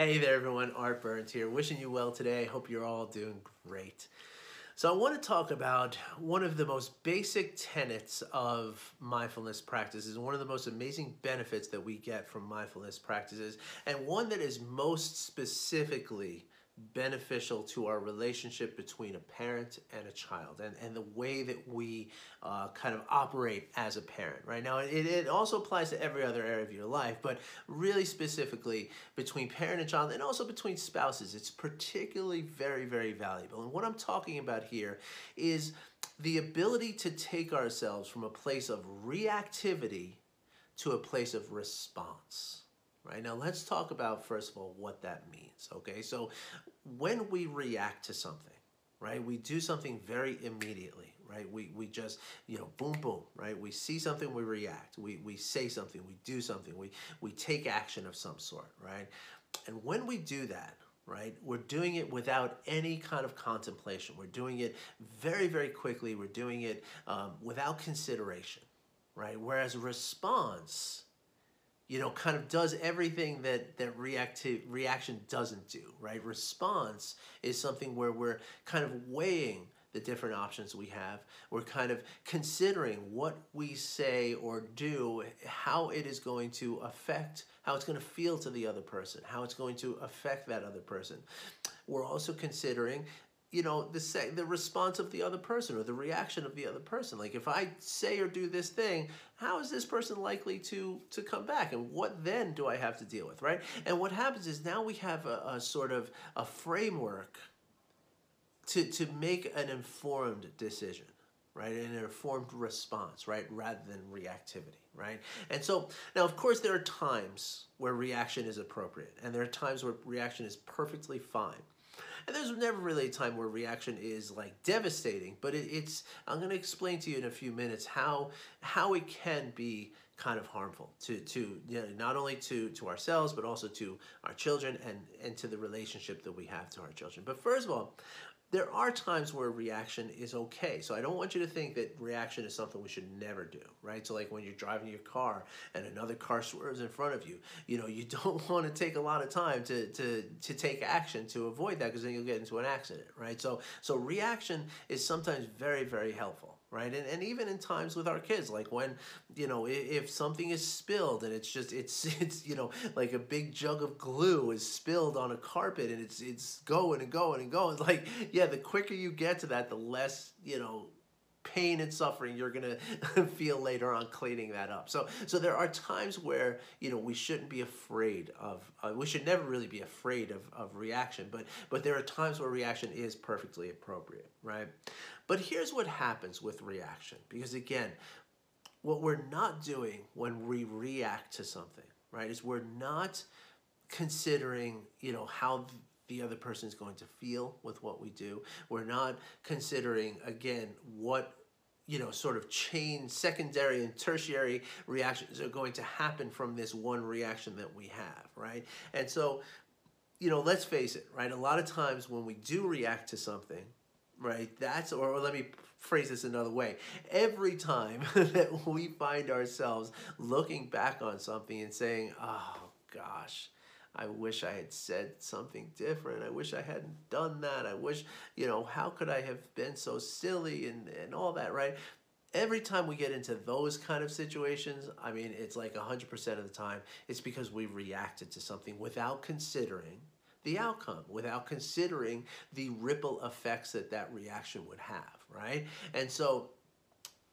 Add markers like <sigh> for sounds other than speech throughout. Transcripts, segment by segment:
Hey there, everyone. Art Burns here, wishing you well today. Hope you're all doing great. So, I want to talk about one of the most basic tenets of mindfulness practices, one of the most amazing benefits that we get from mindfulness practices, and one that is most specifically beneficial to our relationship between a parent and a child and, and the way that we uh, kind of operate as a parent right? Now it, it also applies to every other area of your life but really specifically between parent and child and also between spouses it's particularly very very valuable. And what i'm talking about here is the ability to take ourselves from a place of reactivity to a place of response right? Now let's talk about first of all what that means, okay? So when we react to something, right, we do something very immediately, right? We, we just, you know, boom, boom, right? We see something, we react. We, we say something, we do something, we, we take action of some sort, right? And when we do that, right? We're doing it without any kind of contemplation. We're doing it very, very quickly. We're doing it um, without consideration, right? Whereas response you know, kind of does everything that that reactive reaction doesn't do, right? Response is something where we're kind of weighing the different options we have. We're kind of considering what we say or do, how it is going to affect, how it's going to feel to the other person, how it's going to affect that other person. We're also considering you know the say the response of the other person or the reaction of the other person. Like if i say or do this thing how is this person likely to to come back? And what then do i have to deal with right? And what happens is now we have a, a sort of a framework to to make an informed decision right? An informed response right? Rather than reactivity right? And so now of course there are times where reaction is appropriate and there are times where reaction is perfectly fine and there's never really a time where reaction is like devastating, but it, it's, I'm going to explain to you in a few minutes how, how it can be kind of harmful to, to you know, not only to, to ourselves, but also to our children and, and to the relationship that we have to our children. But first of all, there are times where reaction is okay. So I don't want you to think that reaction is something we should never do, right? So like when you're driving your car and another car swerves in front of you, you know, you <laughs> don't want to take a lot of time to to to take action to avoid that because then you'll get into an accident, right? So so reaction is sometimes very very helpful right? And, and even in times with our kids like when you know if, if, something is spilled and it's just it's <laughs> it's you know like a big jug of glue is spilled on a carpet and it's it's going and going and going like yeah the quicker you get to that the less you know pain and suffering you're going <laughs> to feel later on cleaning that up. So so there are times where, you know, we shouldn't be afraid of uh, we should never really be afraid of of reaction, but but there are times where reaction is perfectly appropriate, right? But here's what happens with reaction because again, what we're not doing when we react to something, right, is we're not considering, you know, how the other person is going to feel with what we do. We're not considering, again, what you know, sort of chain secondary and tertiary reactions are going to happen from this one reaction that we have, right? And so, you know, let's face it, right? A lot of times when we do react to something, right, that's, or, let me phrase this another way. Every time <laughs> that we find ourselves looking back on something and saying, oh gosh, I wish I had said something different. I wish I hadn't done that. I wish, you know, how could I have been so silly and, and all that, right? Every time we get into those kind of situations, I mean, it's like 100% of the time, it's because we reacted to something without considering the outcome, without considering the ripple effects that that reaction would have, right? And so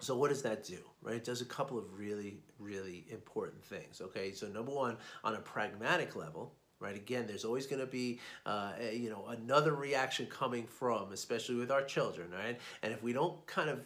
so what does that do, right? It does a couple of really, really important things, okay? So number one, on a pragmatic level, right? Again, there's always going to be, uh, a, you know, another reaction coming from, especially with our children, right? And if we don't kind of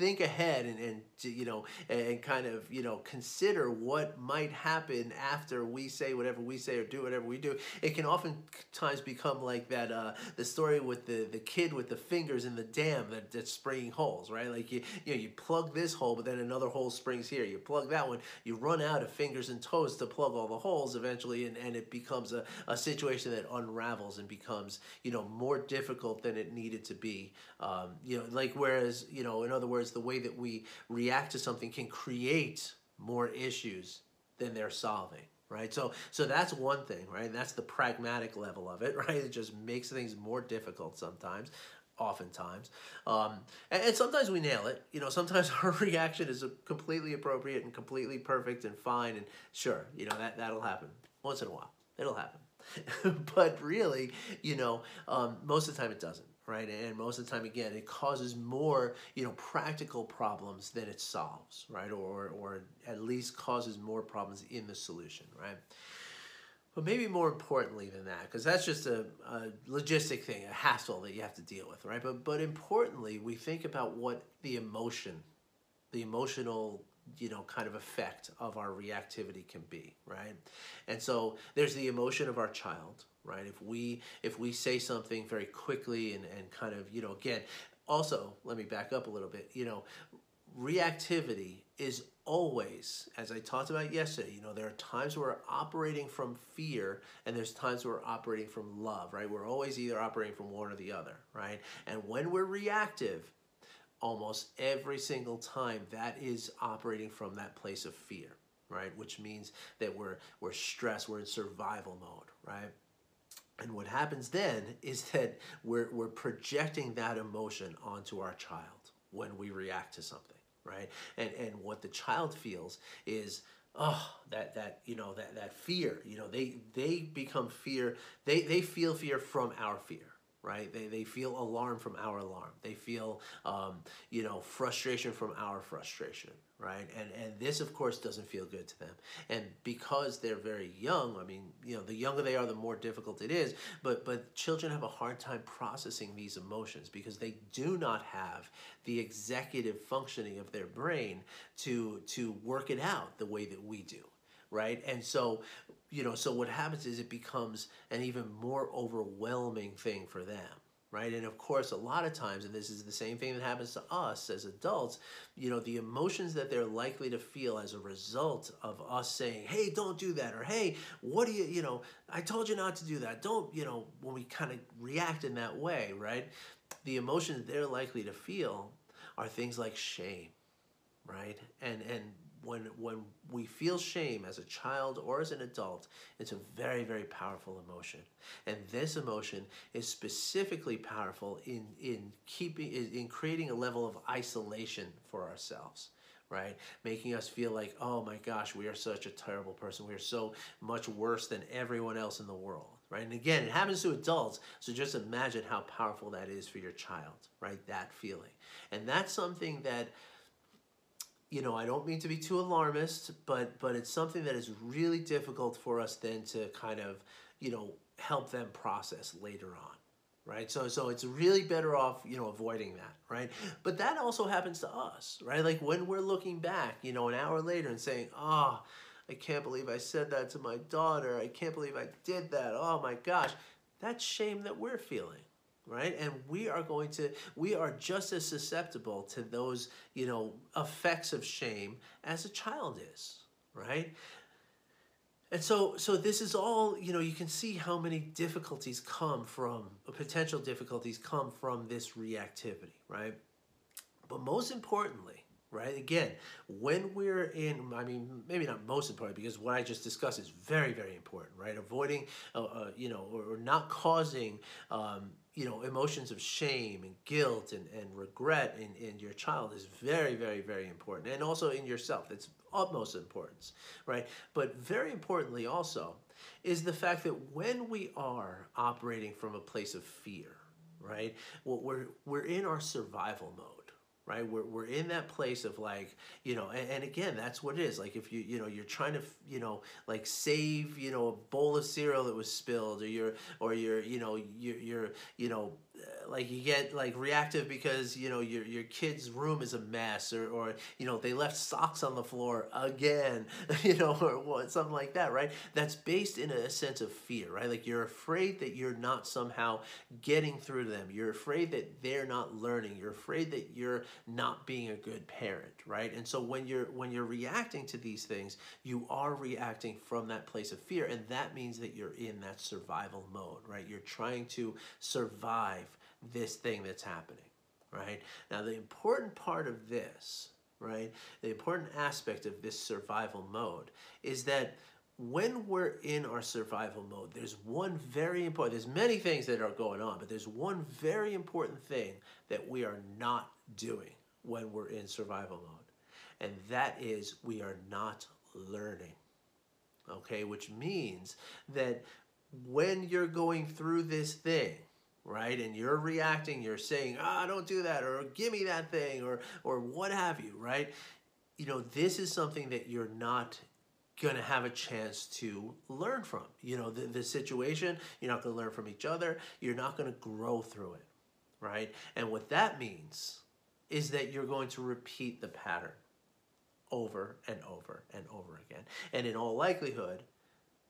think ahead and, and you know and kind of you know consider what might happen after we say whatever we say or do whatever we do. It can oftentimes become like that uh, the story with the the kid with the fingers in the dam that, that's spraying holes right? Like you you know you plug this hole but then another hole springs here. You plug that one you run out of fingers and toes to plug all the holes eventually and, and it becomes a, a situation that unravels and becomes you know more difficult than it needed to be. Um, you know like whereas you know in other words the way that we react to something can create more issues than they're solving right? So so that's one thing, right? That's the pragmatic level of it, <laughs> right? It just makes things more difficult sometimes oftentimes. Um, and, and, sometimes we nail it. You know, sometimes <laughs> our reaction is completely appropriate and completely perfect and fine. And sure, you know, that, that'll happen once in a while. It'll happen. <laughs> but really, you know, um, most of the time it doesn't, right? And most of the time, again, it causes more, you know, practical problems than it solves, right? Or, or at least causes more problems in the solution, right? But maybe more importantly than that, because that's just a, a logistic thing, a hassle that you have to deal with, right? But but importantly, we think about what the emotion, the emotional, you know, kind of effect of our reactivity can be, right? And so there's the emotion of our child, right? If we if we say something very quickly and, and kind of, you know, again, also let me back up a little bit, you know, reactivity is always, as I talked about yesterday, you know, there are times where we're operating from fear and there's times where we're operating from love, right? We're always either operating from one or the other, right? And when we're reactive, almost every single time that is operating from that place of fear, right? Which means that we're we're stressed, we're in survival mode, right? And what happens then is that we're we're projecting that emotion onto our child when we react to something right? And and what the child feels is oh that that you know that that fear you know they they become fear they they feel fear from our fear right they, they feel alarm from our alarm they feel um, you know frustration from our frustration right? And and this, of course, doesn't feel good to them. And because they're very young, I mean, you know, the younger they are, the more difficult it is. But but children have a hard time processing these emotions because they do not have the executive functioning of their brain to to work it out the way that we do, right? And so. You know, so what happens is it becomes an even more overwhelming thing for them right? And of course, a lot of times, and this is the same thing that happens to us as adults, you know, the emotions that they're likely to feel as a result of us saying, hey, don't do that, or hey, what do you, you know, I told you not to do that. Don't, you know, when we kind of react in that way, right? The emotions they're likely to feel are things like shame, right? And, and, when when we feel shame as a child or as an adult, it's a very very powerful emotion, and this emotion is specifically powerful in in keeping in creating a level of isolation for ourselves right? Making us feel like, oh my gosh, we are such a terrible person. We are so much worse than everyone else in the world, right? And again, it happens to adults, so just imagine how powerful that is for your child, right? That feeling. And that's something that you know, I don't mean to be too alarmist, but but it's something that is really difficult for us then to kind of, you know, help them process later on. Right? So so it's really better off, you know, avoiding that, right? But that also happens to us, right? Like when we're looking back, you know, an hour later and saying, "Ah, oh, I can't believe I said that to my daughter. I can't believe I did that. Oh my gosh." That's shame that we're feeling right and we are going to we are just as susceptible to those you know effects of shame as a child is right and so so this is all you know you can see how many difficulties come from potential difficulties come from this reactivity right but most importantly right? Again, when we're in, I mean, maybe not most important because what I just discussed is very, very important, right? Avoiding, uh, uh, you know, or, or, not causing, um, you know, emotions of shame and guilt and, and regret in, in your child is very, very, very important. And also in yourself, it's utmost importance, right? But very importantly also is the fact that when we are operating from a place of fear, right? Well, we're, we're in our survival mode right? We're, we're in that place of like you know and, and, again that's what it is. Like if you you know you're trying to you know like save you know a bowl of cereal that was spilled or you're or you're you know you're, you're you know like you get like reactive because you know your your kid's room is a mess or or you know they left socks on the floor again <laughs> you know or what something like that right? That's based in a sense of fear right? Like you're afraid that you're not somehow getting through to them. You're afraid that they're not learning. You're afraid that you're not being a good parent right? And so when you're when you're reacting to these things you are reacting from that place of fear and that means that you're in that survival mode right? You're trying to survive this thing that's happening, right? Now, the important part of this, right, the important aspect of this survival mode is that when we're in our survival mode, there's one very important, there's many things that are going on, but there's one very important thing that we are not doing when we're in survival mode. And that is we are not learning. Okay, which means that when you're going through this thing, right, and you're reacting, you're saying, ah, don't do that, or give me that thing, or or what have you, right? You know, this is something that you're not going to have a chance to learn from. You know, the, the situation, you're not going to learn from each other. You're not going to grow through it, right? And what that means is that you're going to repeat the pattern over and over and over again. And in all likelihood,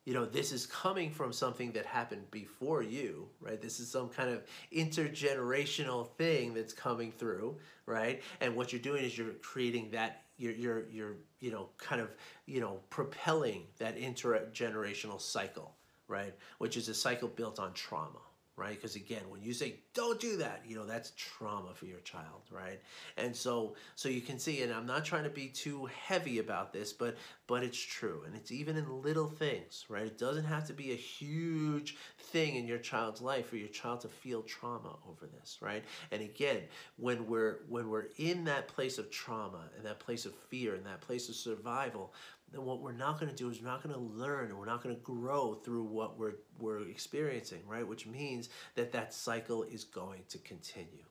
you know, this is coming from something that happened before you, right? This is some kind of intergenerational thing that's coming through, right? And what you're doing is you're creating that you're you're you're you know kind of you know propelling that intergenerational cycle right which is a cycle built on trauma right? Because again, when you say don't do that, you know that's trauma for your child, right? And so so you can see, and I'm not trying to be too heavy about this, but but it's true, and it's even in little things, right? It doesn't have to be a huge thing in your child's life for your child to feel trauma over this, right? And again, when we're when we're in that place of trauma and that place of fear and that place of survival, then what we're not going to do is we're not going to learn we're not going to grow through what we're, we're experiencing, right? Which means that that cycle is going to continue,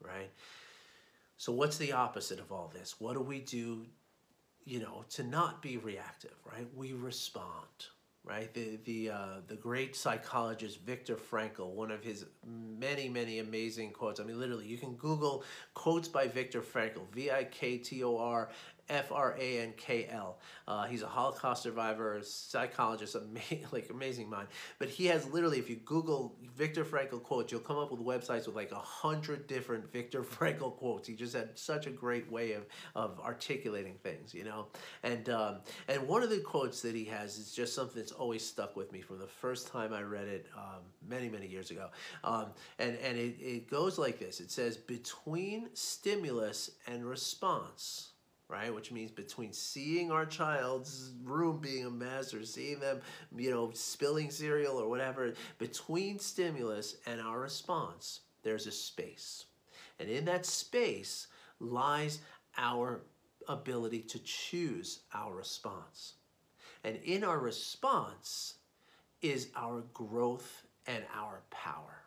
right? So what's the opposite of all this? What do we do, you know, to not be reactive, right? We respond, right? The the uh, the great psychologist Viktor Frankl, one of his many many amazing quotes. I mean, literally, you can Google quotes by Viktor Frankl, V I K T O R F R A N K L. Uh, he's a Holocaust survivor, psychologist, ama- <laughs> like amazing mind. But he has literally, if you Google Viktor Frankl quotes, you'll come up with websites with like a hundred different <laughs> Viktor Frankl quotes. He just had such a great way of, of articulating things, you know. And um, and one of the quotes that he has is just something that's always stuck with me from the first time I read it um, many many years ago. Um, and and it, it goes like this. It says between stimulus and response right? Which means between seeing our child's room being a mess or seeing them, you know, spilling cereal or whatever, between stimulus and our response, there's a space. And in that space lies our ability to choose our response. And in our response is our growth and our power.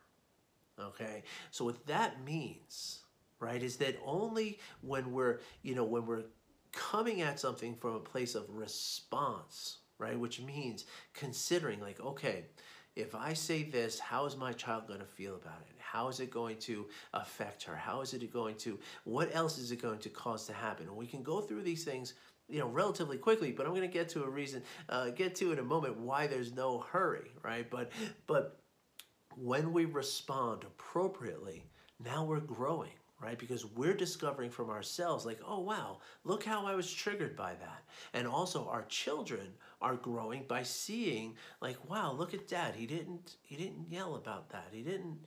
Okay? So, what that means right is that only when we're you know when we're coming at something from a place of response right which means considering like okay if i say this how is my child going to feel about it? How is it going to affect her? How is it going to what else is it going to cause to happen? And we can go through these things you know relatively quickly but i'm going to get to a reason uh, get to in a moment why there's no hurry right? But but when we respond appropriately now we're growing right? Because we're discovering from ourselves, like, oh, wow, look how I was triggered by that. And also, our children are growing by seeing, like, wow, look at dad. He didn't, he didn't yell about that. He didn't,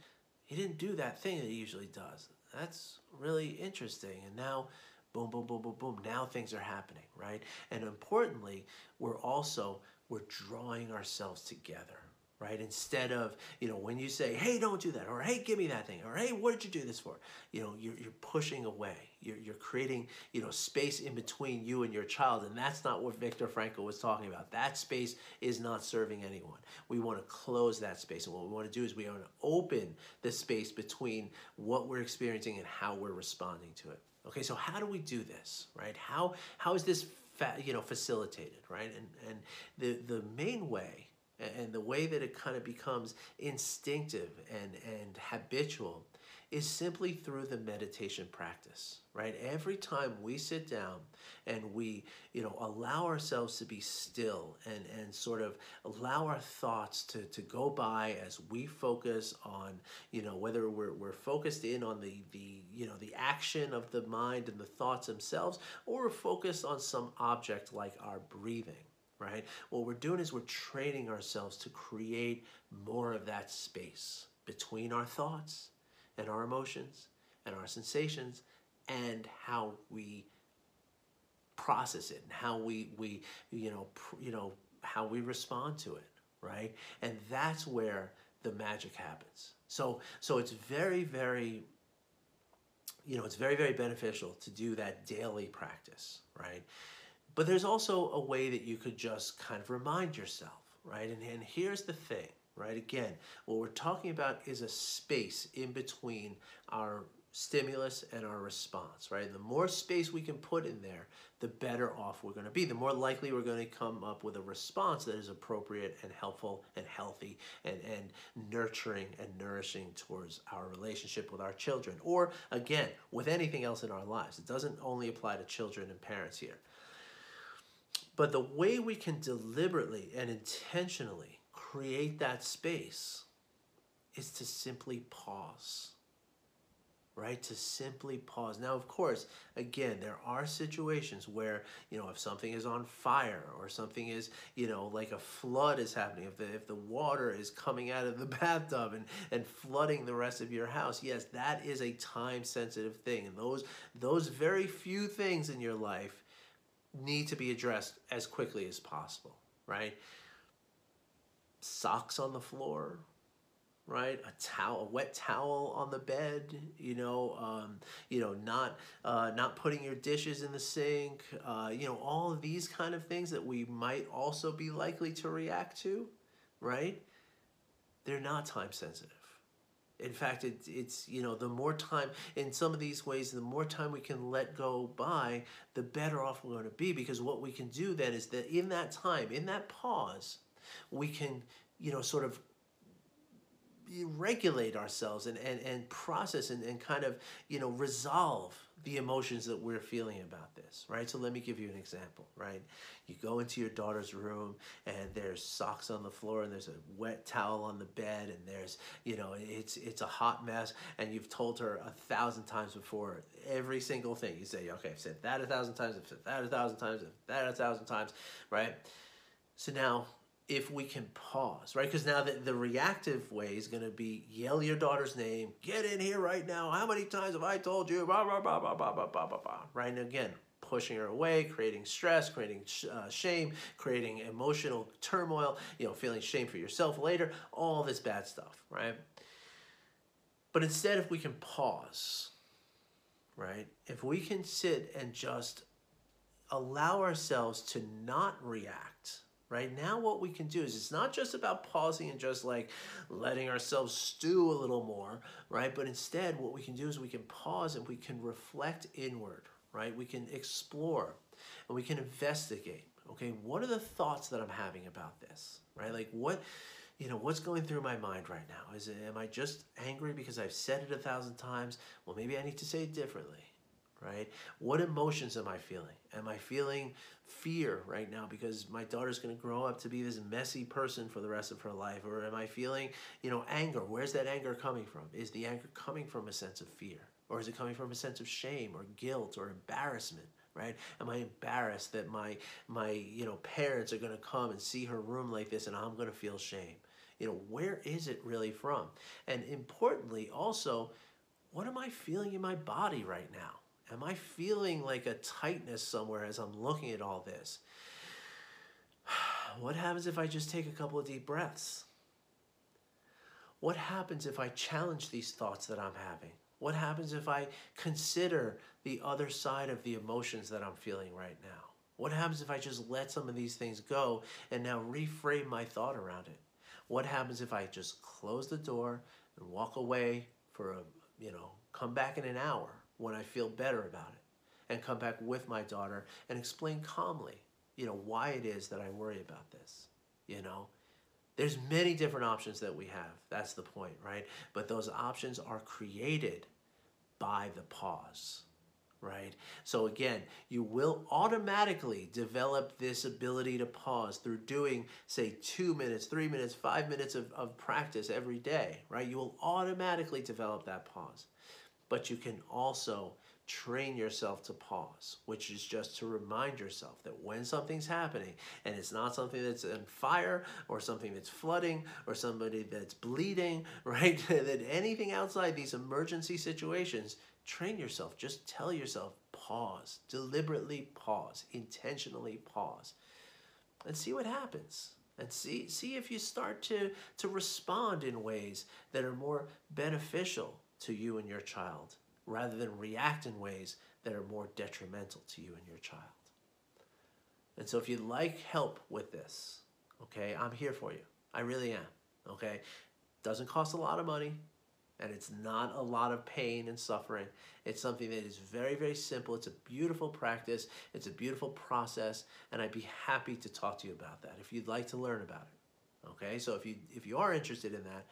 he didn't do that thing that he usually does. That's really interesting. And now, boom, boom, boom, boom, boom. Now things are happening, right? And importantly, we're also, we're drawing ourselves together right? Instead of, you know, when you say, hey, don't do that, or hey, give me that thing, or hey, what did you do this for? You know, you're, you're pushing away. You're, you're creating, you know, space in between you and your child. And that's not what Viktor Frankl was talking about. That space is not serving anyone. We want to close that space. And what we want to do is we want to open the space between what we're experiencing and how we're responding to it. Okay, so how do we do this, right? How, how is this, fa- you know, facilitated, right? And, and the, the main way and the way that it kind of becomes instinctive and, and habitual is simply through the meditation practice right? Every time we sit down and we you know allow ourselves to be still and and sort of allow our thoughts to to go by as we focus on you know whether we're, we're focused in on the the you know the action of the mind and the thoughts themselves or focused on some object like our breathing right? What we're doing is we're training ourselves to create more of that space between our thoughts and our emotions and our sensations and how we process it and how we we you know you know how we respond to it, right? And that's where the magic happens. So so it's very very you know, it's very very beneficial to do that daily practice, right? But there's also a way that you could just kind of remind yourself, right? And and here's the thing, right? Again, what we're talking about is a space in between our stimulus and our response, right? And the more space we can put in there, the better off we're going to be. The more likely we're going to come up with a response that is appropriate and helpful and healthy and, and nurturing and nourishing towards our relationship with our children. Or, again, with anything else in our lives. It doesn't only apply to children and parents here. But the way we can deliberately and intentionally create that space is to simply pause right? To simply pause. Now, of course, again, there are situations where, you know, if something is on fire or something is, you know, like a flood is happening, if the, if the water is coming out of the <laughs> bathtub and, and flooding the rest of your house, yes, that is a time sensitive thing. And those, those very few things in your life need to be addressed as quickly as possible, right? Socks on the floor, right? A towel, a wet towel on the bed, you know, um, you know, not uh, not putting your dishes in the sink, uh, you know, all of these kind of things that we might also be likely to react to, right? They're not time sensitive. In fact, it, it's, you know, the more time, in some of these ways, the more time we can let go by, the better off we're going to be. Because what we can do then is that in that time, in that pause, we can, you know, sort of regulate ourselves and, and, and process and, and kind of, you know, resolve the emotions that we're feeling about this, right? So let me give you an example, right? You go into your daughter's room and there's socks on the floor and there's a wet towel on the bed and there's, you know, it's it's a hot mess and you've told her a thousand times before every single thing. You say, okay, I've said that a thousand times, I've said that a thousand times, I've said that a thousand times, right? So now if we can pause, right? Because now the, the reactive way is going to be yell your daughter's name, get in here right now. How many times have I told you? Blah, blah, blah, blah, blah, blah, blah, blah, blah. Right? And again, pushing her away, creating stress, creating uh, shame, creating emotional turmoil, you know, feeling shame for yourself later, all this bad stuff, right? But instead, if we can pause, right? If we can sit and just allow ourselves to not react, right? Now what we can do is it's not just about pausing and just like letting ourselves stew a little more, right? But instead what we can do is we can pause and we can reflect inward, right? We can explore and we can investigate. Okay, what are the thoughts that I'm having about this? Right? Like what you know, what's going through my mind right now? Is it, am I just angry because I've said it a thousand times? Well, maybe I need to say it differently right? What emotions am I feeling? Am I feeling fear right now because my daughter's going to grow up to be this messy person for the rest of her life? Or am I feeling, you know, anger? Where's that anger coming from? Is the anger coming from a sense of fear? Or is it coming from a sense of shame or guilt or embarrassment? right am i embarrassed that my my you know parents are going to come and see her room like this and i'm going to feel shame you know where is it really from and importantly also what am i feeling in my body right now Am I feeling like a tightness somewhere as I'm looking at all this? What happens if I just take a couple of deep breaths? What happens if I challenge these thoughts that I'm having? What happens if I consider the other side of the emotions that I'm feeling right now? What happens if I just let some of these things go and now reframe my thought around it? What happens if I just close the door and walk away for a, you know, come back in an hour when I feel better about it and come back with my daughter and explain calmly, you know, why it is that I worry about this, you know. There's many different options that we have. That's the point, right? But those options are created by the pause, right? So again, you will automatically develop this ability to pause through doing, say, two minutes, three minutes, five minutes of, of practice every day, right? You will automatically develop that pause but you can also train yourself to pause, which is just to remind yourself that when something's happening and it's not something that's on fire or something that's flooding or somebody that's bleeding, <laughs> right? <laughs> that anything outside these emergency situations, train yourself. Just tell yourself, pause, deliberately pause, intentionally pause. and see what happens and see see if you start to to respond in ways that are more beneficial to you and your child rather than react in ways that are more detrimental to you and your child. And so if you'd like help with this, okay, I'm here for you. I really am. Okay? Doesn't cost a lot of money and it's not a lot of pain and suffering. It's something that is very, very simple. It's a beautiful practice. It's a beautiful process, and I'd be happy to talk to you about that if you'd like to learn about it. Okay, so if you if you are interested in that,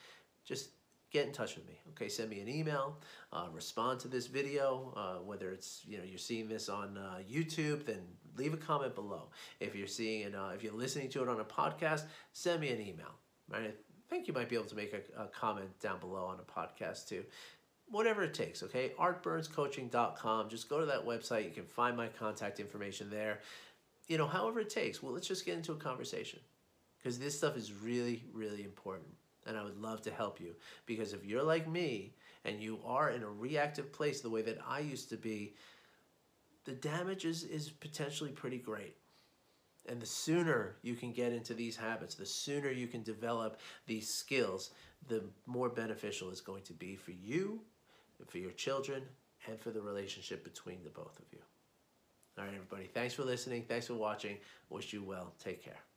just get in touch with me. Okay, send me an email, uh, respond to this video, uh, whether it's you know you're seeing this on uh, YouTube, then leave a comment below. If you're seeing it, uh, if you're listening to it on a podcast, send me an email. Right, I think you might be able to make a, a comment down below on a podcast too. Whatever it takes, okay? artburnscoaching.com. Just go to that website. You can find my contact information there. You know, however it takes. Well, let's just get into a conversation because this stuff is really, really important and I would love to help you. Because if you're like me and you are in a reactive place the way that I used to be, the damage is, is potentially pretty great. And the sooner you can get into these habits, the sooner you can develop these skills, the more beneficial it's going to be for you, for your children, and for the relationship between the both of you. All right, everybody. Thanks for listening. Thanks for watching. Wish you well. Take care.